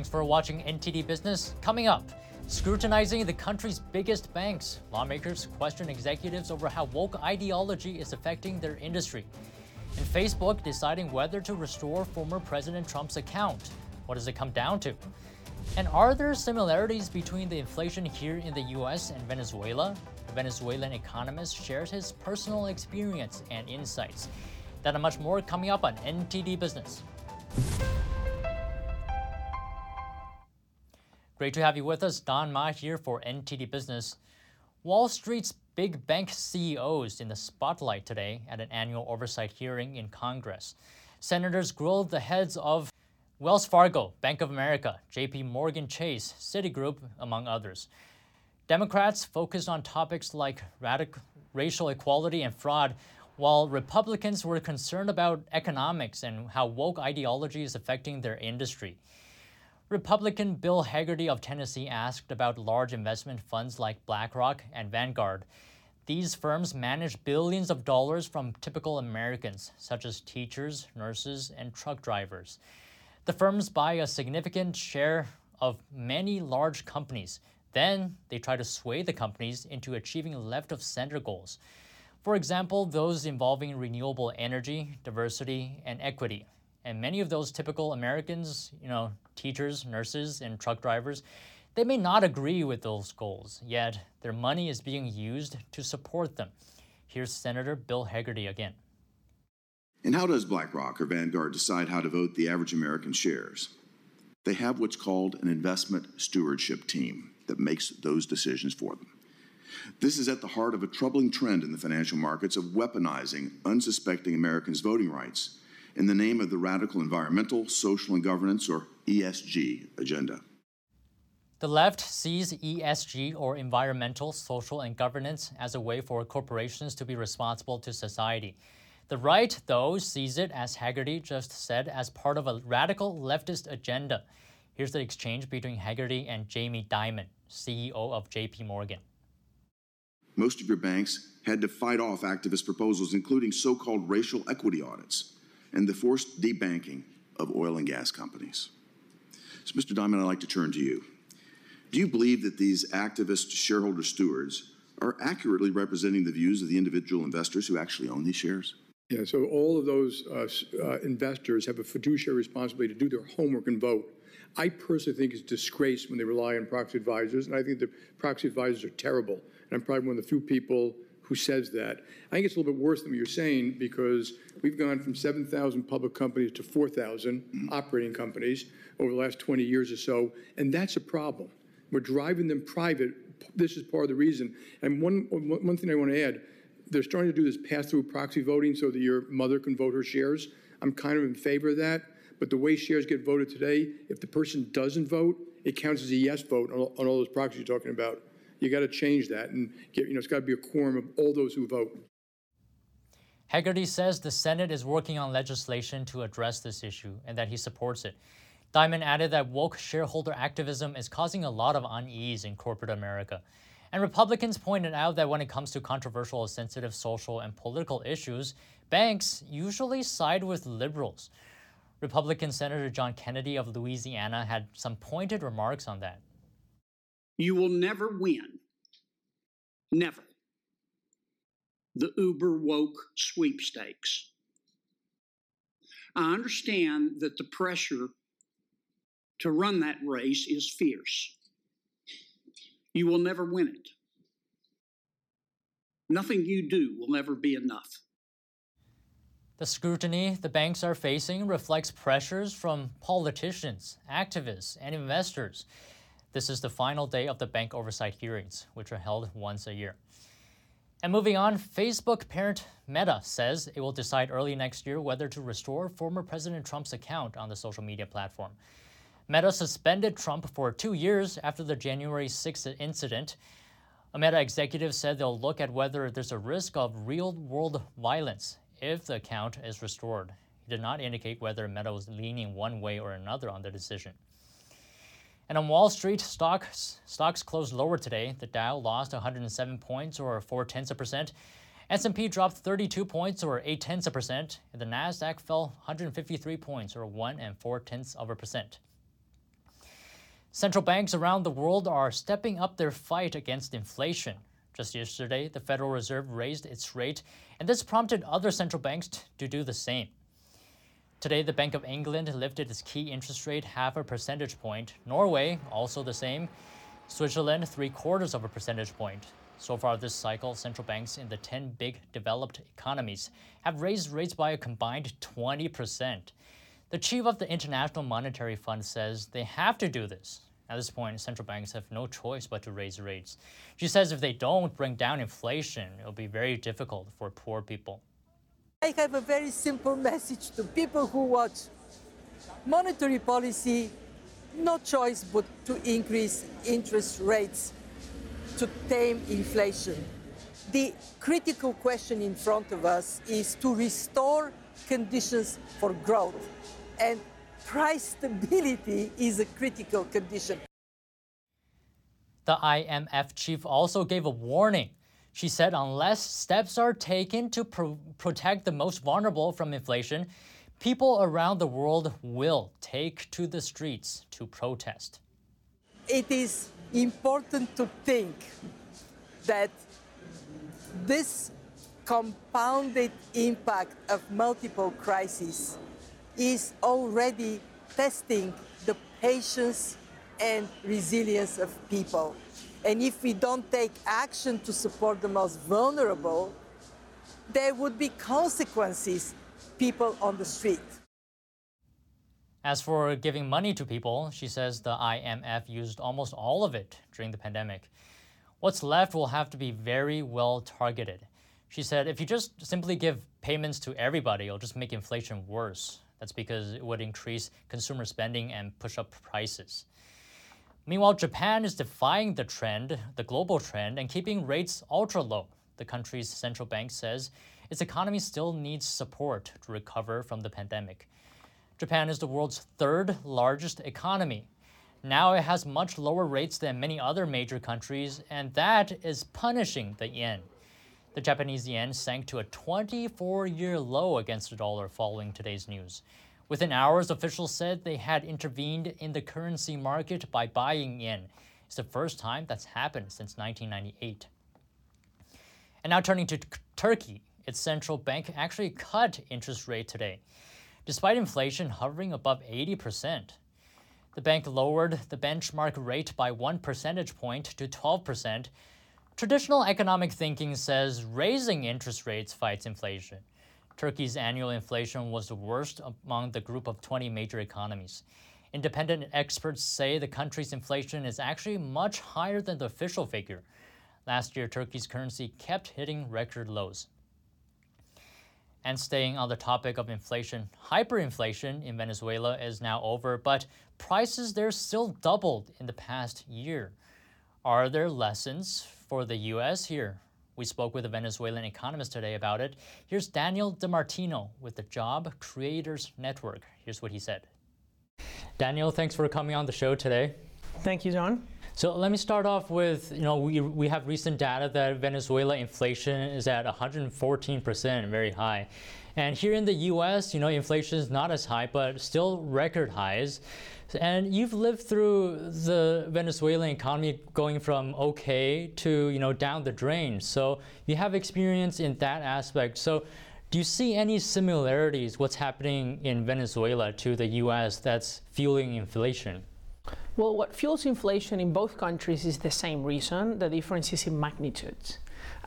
Thanks for watching NTD Business. Coming up, scrutinizing the country's biggest banks. Lawmakers question executives over how woke ideology is affecting their industry. And Facebook deciding whether to restore former President Trump's account. What does it come down to? And are there similarities between the inflation here in the US and Venezuela? The Venezuelan economist shares his personal experience and insights. That and much more coming up on NTD Business. Great to have you with us. Don Ma here for NTD Business. Wall Street's big bank CEOs in the spotlight today at an annual oversight hearing in Congress. Senators grilled the heads of Wells Fargo, Bank of America, JP Morgan Chase, Citigroup, among others. Democrats focused on topics like radical, racial equality and fraud, while Republicans were concerned about economics and how woke ideology is affecting their industry. Republican Bill Hagerty of Tennessee asked about large investment funds like BlackRock and Vanguard. These firms manage billions of dollars from typical Americans, such as teachers, nurses, and truck drivers. The firms buy a significant share of many large companies. Then they try to sway the companies into achieving left of center goals. For example, those involving renewable energy, diversity, and equity. And many of those typical Americans, you know, teachers, nurses, and truck drivers, they may not agree with those goals, yet their money is being used to support them. Here's Senator Bill Hagerty again. And how does BlackRock or Vanguard decide how to vote the average American shares? They have what's called an investment stewardship team that makes those decisions for them. This is at the heart of a troubling trend in the financial markets of weaponizing unsuspecting Americans' voting rights in the name of the radical environmental, social, and governance, or ESG, agenda. The left sees ESG, or environmental, social, and governance, as a way for corporations to be responsible to society. The right, though, sees it, as Hagerty just said, as part of a radical leftist agenda. Here's the exchange between Hagerty and Jamie Dimon, CEO of JP Morgan. Most of your banks had to fight off activist proposals, including so called racial equity audits and the forced debanking of oil and gas companies. So, Mr. Dimon, I'd like to turn to you. Do you believe that these activist shareholder stewards are accurately representing the views of the individual investors who actually own these shares? Yeah, so all of those uh, uh, investors have a fiduciary responsibility to do their homework and vote. I personally think it's disgrace when they rely on proxy advisors, and I think the proxy advisors are terrible. And I'm probably one of the few people who says that. I think it's a little bit worse than what you're saying because we've gone from 7,000 public companies to 4,000 mm-hmm. operating companies over the last 20 years or so, and that's a problem. We're driving them private. This is part of the reason. And one, one thing I want to add they're starting to do this pass-through proxy voting so that your mother can vote her shares. I'm kind of in favor of that. But the way shares get voted today, if the person doesn't vote, it counts as a yes vote on all, on all those proxies you're talking about. You got to change that and get, you know, it's got to be a quorum of all those who vote. Hagerty says the Senate is working on legislation to address this issue and that he supports it. Dimon added that woke shareholder activism is causing a lot of unease in corporate America. And Republicans pointed out that when it comes to controversial sensitive social and political issues, banks usually side with liberals. Republican Senator John Kennedy of Louisiana had some pointed remarks on that. You will never win. Never. The uber woke sweepstakes. I understand that the pressure to run that race is fierce. You will never win it. Nothing you do will ever be enough. The scrutiny the banks are facing reflects pressures from politicians, activists, and investors. This is the final day of the bank oversight hearings, which are held once a year. And moving on, Facebook parent Meta says it will decide early next year whether to restore former President Trump's account on the social media platform. Meta suspended Trump for two years after the January 6th incident. A Meta executive said they'll look at whether there's a risk of real world violence if the account is restored. He did not indicate whether Meta was leaning one way or another on the decision. And on Wall Street, stocks stocks closed lower today. The Dow lost 107 points, or four tenths of percent. S&P dropped 32 points, or eight tenths of percent. And the Nasdaq fell 153 points, or one and four tenths of a percent. Central banks around the world are stepping up their fight against inflation. Just yesterday, the Federal Reserve raised its rate, and this prompted other central banks to do the same. Today, the Bank of England lifted its key interest rate half a percentage point. Norway, also the same. Switzerland, three quarters of a percentage point. So far this cycle, central banks in the 10 big developed economies have raised rates by a combined 20%. The chief of the International Monetary Fund says they have to do this. At this point, central banks have no choice but to raise rates. She says if they don't bring down inflation, it'll be very difficult for poor people. I have a very simple message to people who watch monetary policy, no choice but to increase interest rates to tame inflation. The critical question in front of us is to restore conditions for growth. And price stability is a critical condition. The IMF chief also gave a warning she said unless steps are taken to pro protect the most vulnerable from inflation, people around the world will take to the streets to protest. It is important to think that this compounded impact of multiple crises is already testing the patience and resilience of people. And if we don't take action to support the most vulnerable, there would be consequences, people on the street. As for giving money to people, she says the IMF used almost all of it during the pandemic. What's left will have to be very well targeted. She said if you just simply give payments to everybody, it'll just make inflation worse. That's because it would increase consumer spending and push up prices. Meanwhile, Japan is defying the trend, the global trend, and keeping rates ultra low. The country's central bank says its economy still needs support to recover from the pandemic. Japan is the world's third largest economy. Now it has much lower rates than many other major countries, and that is punishing the yen. The Japanese yen sank to a 24 year low against the dollar following today's news. Within hours, officials said they had intervened in the currency market by buying in. It's the first time that's happened since 1998. And now turning to Turkey, its central bank actually cut interest rate today, despite inflation hovering above 80%. The bank lowered the benchmark rate by one percentage point to 12%. Traditional economic thinking says raising interest rates fights inflation. Turkey's annual inflation was the worst among the group of 20 major economies. Independent experts say the country's inflation is actually much higher than the official figure. Last year, Turkey's currency kept hitting record lows. And staying on the topic of inflation, hyperinflation in Venezuela is now over, but prices there still doubled in the past year. Are there lessons for the U.S. here? We spoke with a Venezuelan economist today about it. Here's Daniel DiMartino with the Job Creators Network. Here's what he said. Daniel, thanks for coming on the show today. Thank you, John. So let me start off with, you know, we, we have recent data that Venezuela inflation is at 114%, very high. And here in the US, you know, inflation is not as high, but still record highs. And you've lived through the Venezuelan economy going from okay to, you know, down the drain. So you have experience in that aspect. So do you see any similarities what's happening in Venezuela to the US that's fueling inflation? Well, what fuels inflation in both countries is the same reason. The difference is in magnitude.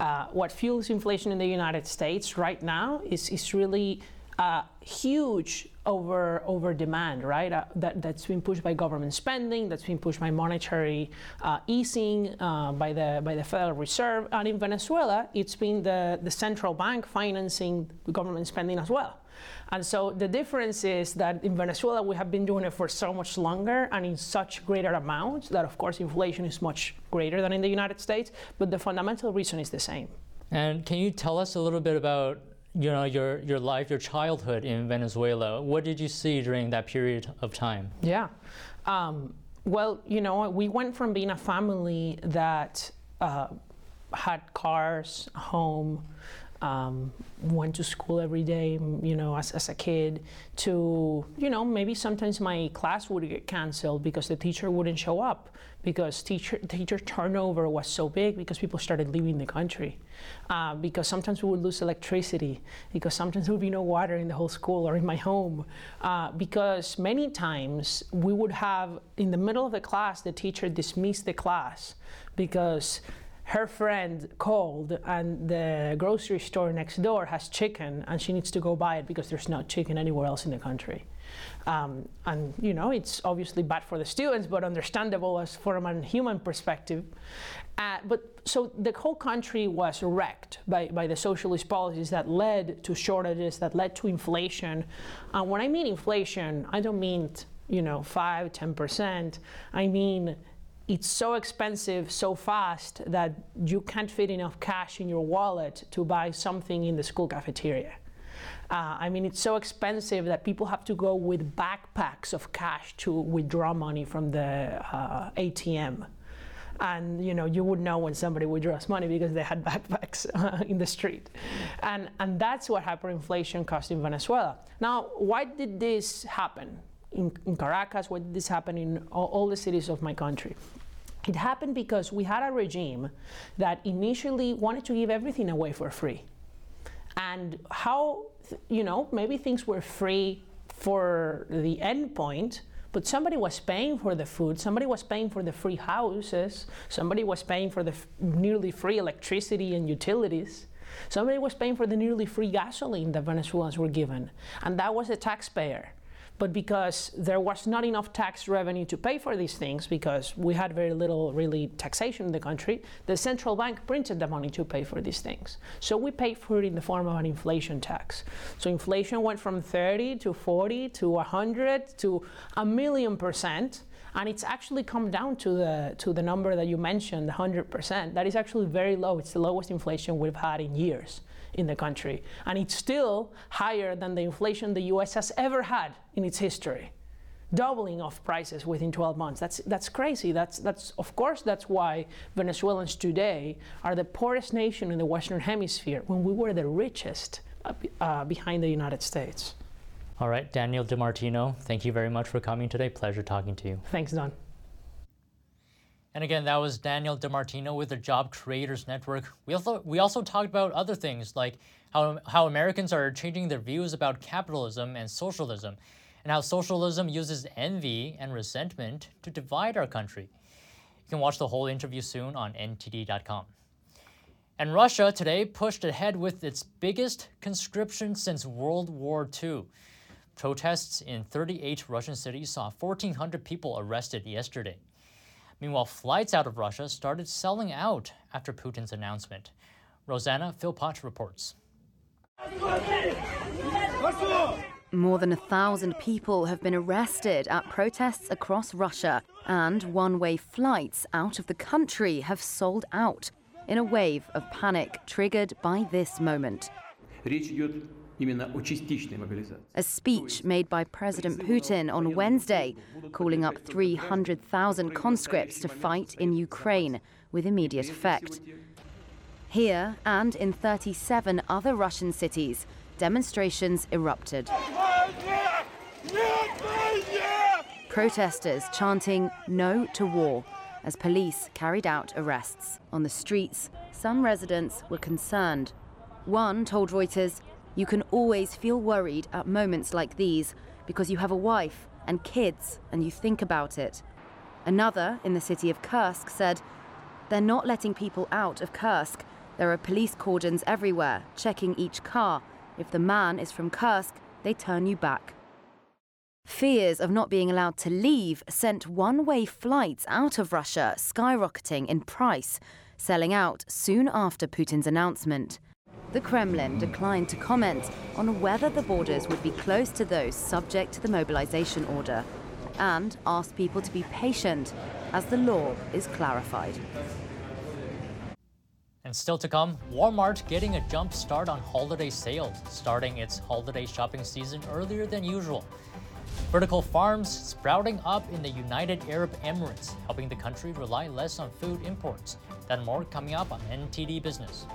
Uh, what fuels inflation in the United States right now is, is really uh, huge over over demand, right? Uh, that that's been pushed by government spending, that's been pushed by monetary uh, easing uh, by the by the Federal Reserve, and in Venezuela, it's been the the central bank financing government spending as well. And so the difference is that in Venezuela we have been doing it for so much longer and in such greater amounts that of course inflation is much greater than in the United States, but the fundamental reason is the same. And can you tell us a little bit about you know your your life, your childhood in Venezuela. What did you see during that period of time? Yeah, um, well, you know, we went from being a family that uh, had cars, home, um, went to school every day, you know, as, as a kid, to, you know, maybe sometimes my class would get canceled because the teacher wouldn't show up because teacher, teacher turnover was so big because people started leaving the country. Uh, because sometimes we would lose electricity, because sometimes there would be no water in the whole school or in my home. Uh, because many times we would have, in the middle of the class, the teacher dismissed the class because her friend called and the grocery store next door has chicken and she needs to go buy it because there's no chicken anywhere else in the country. Um, and you know, it's obviously bad for the students, but understandable as from a human perspective. Uh, but so the whole country was wrecked by, by the socialist policies that led to shortages, that led to inflation. And when I mean inflation, I don't mean you know five, ten percent. I mean it's so expensive so fast that you can't fit enough cash in your wallet to buy something in the school cafeteria. Uh, I mean, it's so expensive that people have to go with backpacks of cash to withdraw money from the uh, ATM. And you know, you would know when somebody withdraws money because they had backpacks uh, in the street, and and that's what hyperinflation caused in Venezuela. Now, why did this happen? In, in Caracas, where this happen in all, all the cities of my country? It happened because we had a regime that initially wanted to give everything away for free. And how, you know, maybe things were free for the end point, but somebody was paying for the food, somebody was paying for the free houses, somebody was paying for the nearly free electricity and utilities. Somebody was paying for the nearly free gasoline that Venezuelans were given, and that was the taxpayer but because there was not enough tax revenue to pay for these things, because we had very little really taxation in the country, the central bank printed the money to pay for these things. So we paid for it in the form of an inflation tax. So inflation went from 30 to 40 to 100 to a million percent and it's actually come down to the to the number that you mentioned, the 100%. That is actually very low. It's the lowest inflation we've had in years in the country. And it's still higher than the inflation the US has ever had in its history. Doubling of prices within 12 months. That's, that's crazy. That's, that's, of course, that's why Venezuelans today are the poorest nation in the Western Hemisphere when we were the richest uh, uh behind the United States. All right, Daniel DiMartino, thank you very much for coming today. Pleasure talking to you. Thanks, Don. And again, that was Daniel DiMartino with the Job Creators Network. We also we also talked about other things like how how Americans are changing their views about capitalism and socialism, and how socialism uses envy and resentment to divide our country. You can watch the whole interview soon on ntd.com. And Russia today pushed ahead with its biggest conscription since World War II. Protests in 38 Russian cities saw 1,400 people arrested yesterday. Meanwhile, flights out of Russia started selling out after Putin's announcement. Rosanna Philpott reports. More than a thousand people have been arrested at protests across Russia, and one way flights out of the country have sold out in a wave of panic triggered by this moment. A speech made by President Putin on Wednesday, calling up 300,000 conscripts to fight in Ukraine with immediate effect. Here and in 37 other Russian cities, demonstrations erupted. Protesters chanting no to war as police carried out arrests. On the streets, some residents were concerned. One told Reuters you can always feel worried at moments like these because you have a wife and kids and you think about it. Another in the city of Kursk said, They're not letting people out of Kursk. There are police cordons everywhere, checking each car. If the man is from Kursk, they turn you back. Fears of not being allowed to leave sent one way flights out of Russia skyrocketing in price, selling out soon after Putin's announcement. The Kremlin declined to comment on whether the borders would be close to those subject to the mobilization order and asked people to be patient as the law is clarified. And still to come, Walmart getting a jump start on holiday sales, starting its holiday shopping season earlier than usual. Vertical farms sprouting up in the United Arab Emirates, helping the country rely less on food imports. That more coming up on NTD Business.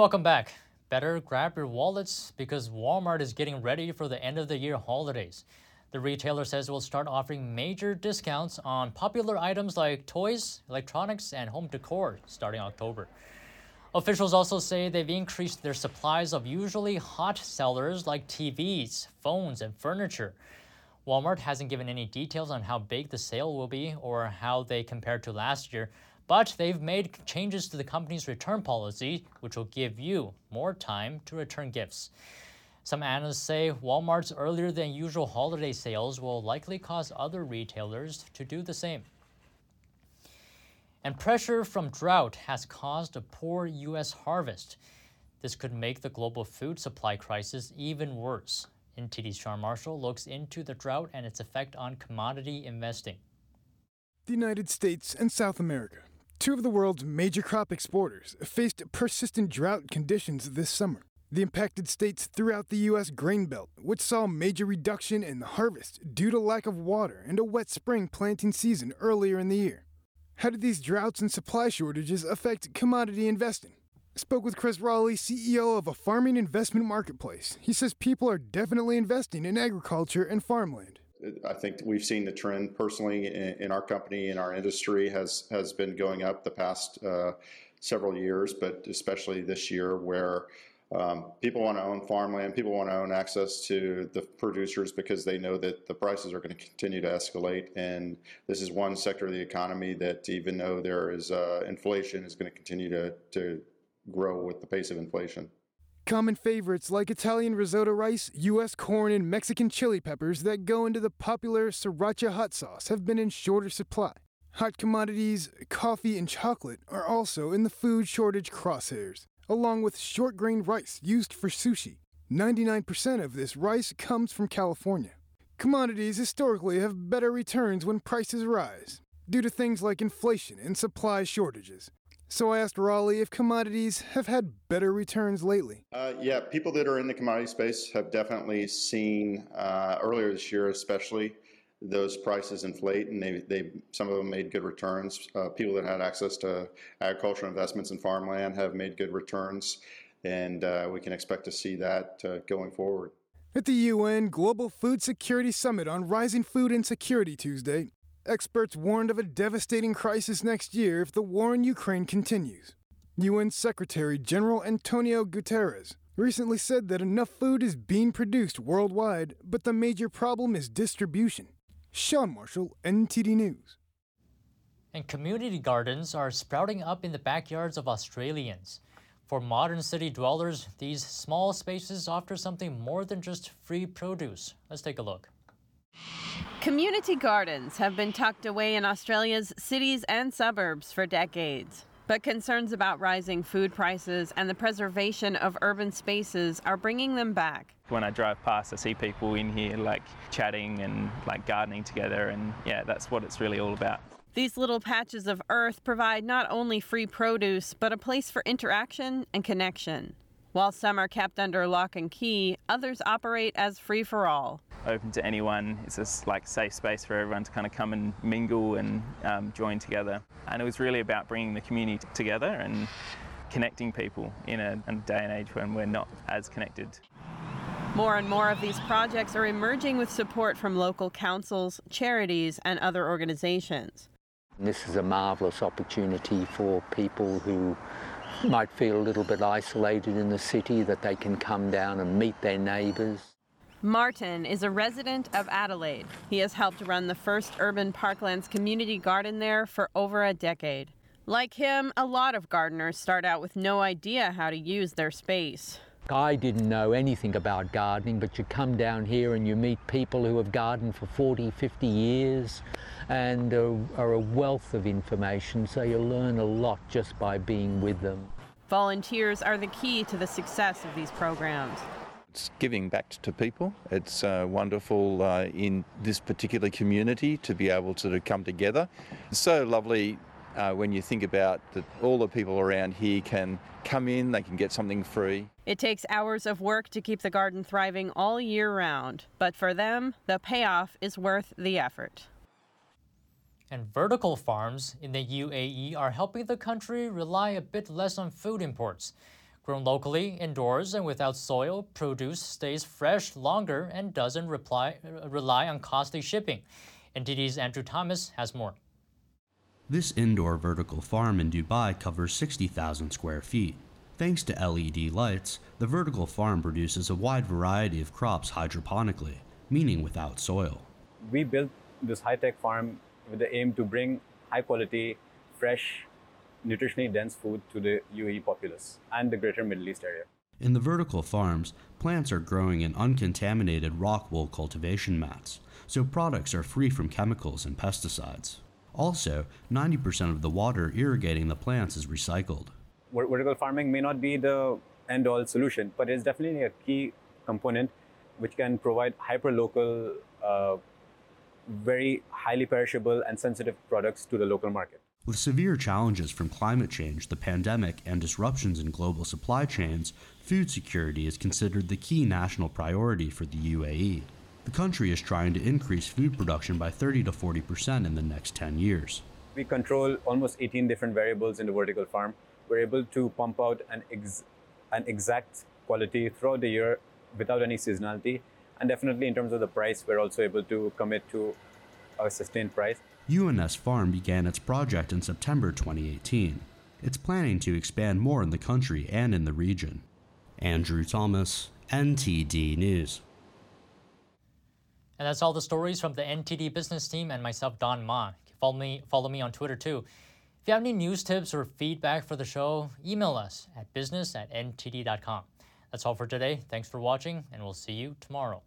Welcome back. Better grab your wallets because Walmart is getting ready for the end of the year holidays. The retailer says it will start offering major discounts on popular items like toys, electronics, and home decor starting October. Officials also say they've increased their supplies of usually hot sellers like TVs, phones, and furniture. Walmart hasn't given any details on how big the sale will be or how they compare to last year, but they've made changes to the company's return policy, which will give you more time to return gifts. Some analysts say Walmart's earlier than usual holiday sales will likely cause other retailers to do the same. And pressure from drought has caused a poor U.S. harvest. This could make the global food supply crisis even worse. NTD's Sean Marshall looks into the drought and its effect on commodity investing. The United States and South America Two of the world's major crop exporters faced persistent drought conditions this summer. The impacted states throughout the U.S. grain belt, which saw major reduction in the harvest due to lack of water and a wet spring planting season earlier in the year. How did these droughts and supply shortages affect commodity investing? I spoke with Chris Raleigh, CEO of a farming investment marketplace. He says people are definitely investing in agriculture and farmland. I think we've seen the trend personally in, in our company, in our industry, has has been going up the past uh, several years, but especially this year, where um, people want to own farmland, people want to own access to the producers because they know that the prices are going to continue to escalate. And this is one sector of the economy that, even though there is uh, inflation, is going to continue to to grow with the pace of inflation. Common favorites like Italian risotto rice, U.S. corn, and Mexican chili peppers that go into the popular sriracha hot sauce have been in shorter supply. Hot commodities, coffee, and chocolate are also in the food shortage crosshairs, along with short grain rice used for sushi. 99% of this rice comes from California. Commodities historically have better returns when prices rise, due to things like inflation and supply shortages. So I asked Raleigh if commodities have had better returns lately. Uh, yeah, people that are in the commodity space have definitely seen uh, earlier this year, especially those prices inflate, and they, they some of them made good returns. Uh, people that had access to agricultural investments in farmland have made good returns, and uh, we can expect to see that uh, going forward. At the UN Global Food Security Summit on Rising Food Insecurity Tuesday, Experts warned of a devastating crisis next year if the war in Ukraine continues. UN Secretary General Antonio Guterres recently said that enough food is being produced worldwide, but the major problem is distribution. Sean Marshall, NTD News. And community gardens are sprouting up in the backyards of Australians. For modern city dwellers, these small spaces offer something more than just free produce. Let's take a look. Community gardens have been tucked away in Australia's cities and suburbs for decades. But concerns about rising food prices and the preservation of urban spaces are bringing them back. When I drive past, I see people in here like chatting and like gardening together, and yeah, that's what it's really all about. These little patches of earth provide not only free produce, but a place for interaction and connection. While some are kept under lock and key, others operate as free for all. Open to anyone. It's just like safe space for everyone to kind of come and mingle and um, join together. And it was really about bringing the community together and connecting people in a, a day and age when we're not as connected. More and more of these projects are emerging with support from local councils, charities, and other organizations. This is a marvellous opportunity for people who might feel a little bit isolated in the city, that they can come down and meet their neighbours. Martin is a resident of Adelaide. He has helped run the first urban parklands community garden there for over a decade. Like him, a lot of gardeners start out with no idea how to use their space. I didn't know anything about gardening, but you come down here and you meet people who have gardened for 40, 50 years and are, are a wealth of information, so you learn a lot just by being with them. Volunteers are the key to the success of these programs. It's giving back to people. It's uh, wonderful uh, in this particular community to be able to come together. It's so lovely uh, when you think about that all the people around here can come in, they can get something free. It takes hours of work to keep the garden thriving all year round, but for them, the payoff is worth the effort. And vertical farms in the UAE are helping the country rely a bit less on food imports. Grown locally, indoors, and without soil, produce stays fresh longer and doesn't reply, rely on costly shipping. NTD's Andrew Thomas has more. This indoor vertical farm in Dubai covers 60,000 square feet. Thanks to LED lights, the vertical farm produces a wide variety of crops hydroponically, meaning without soil. We built this high tech farm with the aim to bring high quality, fresh, nutritionally dense food to the UAE populace and the greater Middle East area. In the vertical farms, plants are growing in uncontaminated rock wool cultivation mats, so products are free from chemicals and pesticides. Also, 90% of the water irrigating the plants is recycled. Vertical farming may not be the end all solution, but it's definitely a key component which can provide hyper local, uh, very highly perishable and sensitive products to the local market. With severe challenges from climate change, the pandemic, and disruptions in global supply chains, food security is considered the key national priority for the UAE. The country is trying to increase food production by 30 to 40 percent in the next 10 years. We control almost 18 different variables in the vertical farm. We're able to pump out an, ex- an exact quality throughout the year without any seasonality. And definitely, in terms of the price, we're also able to commit to a sustained price. UNS Farm began its project in September 2018. It's planning to expand more in the country and in the region. Andrew Thomas, NTD News. And that's all the stories from the NTD business team and myself, Don Ma. Follow me, follow me on Twitter too. If you have any news tips or feedback for the show, email us at business at ntd.com. That's all for today. Thanks for watching, and we'll see you tomorrow.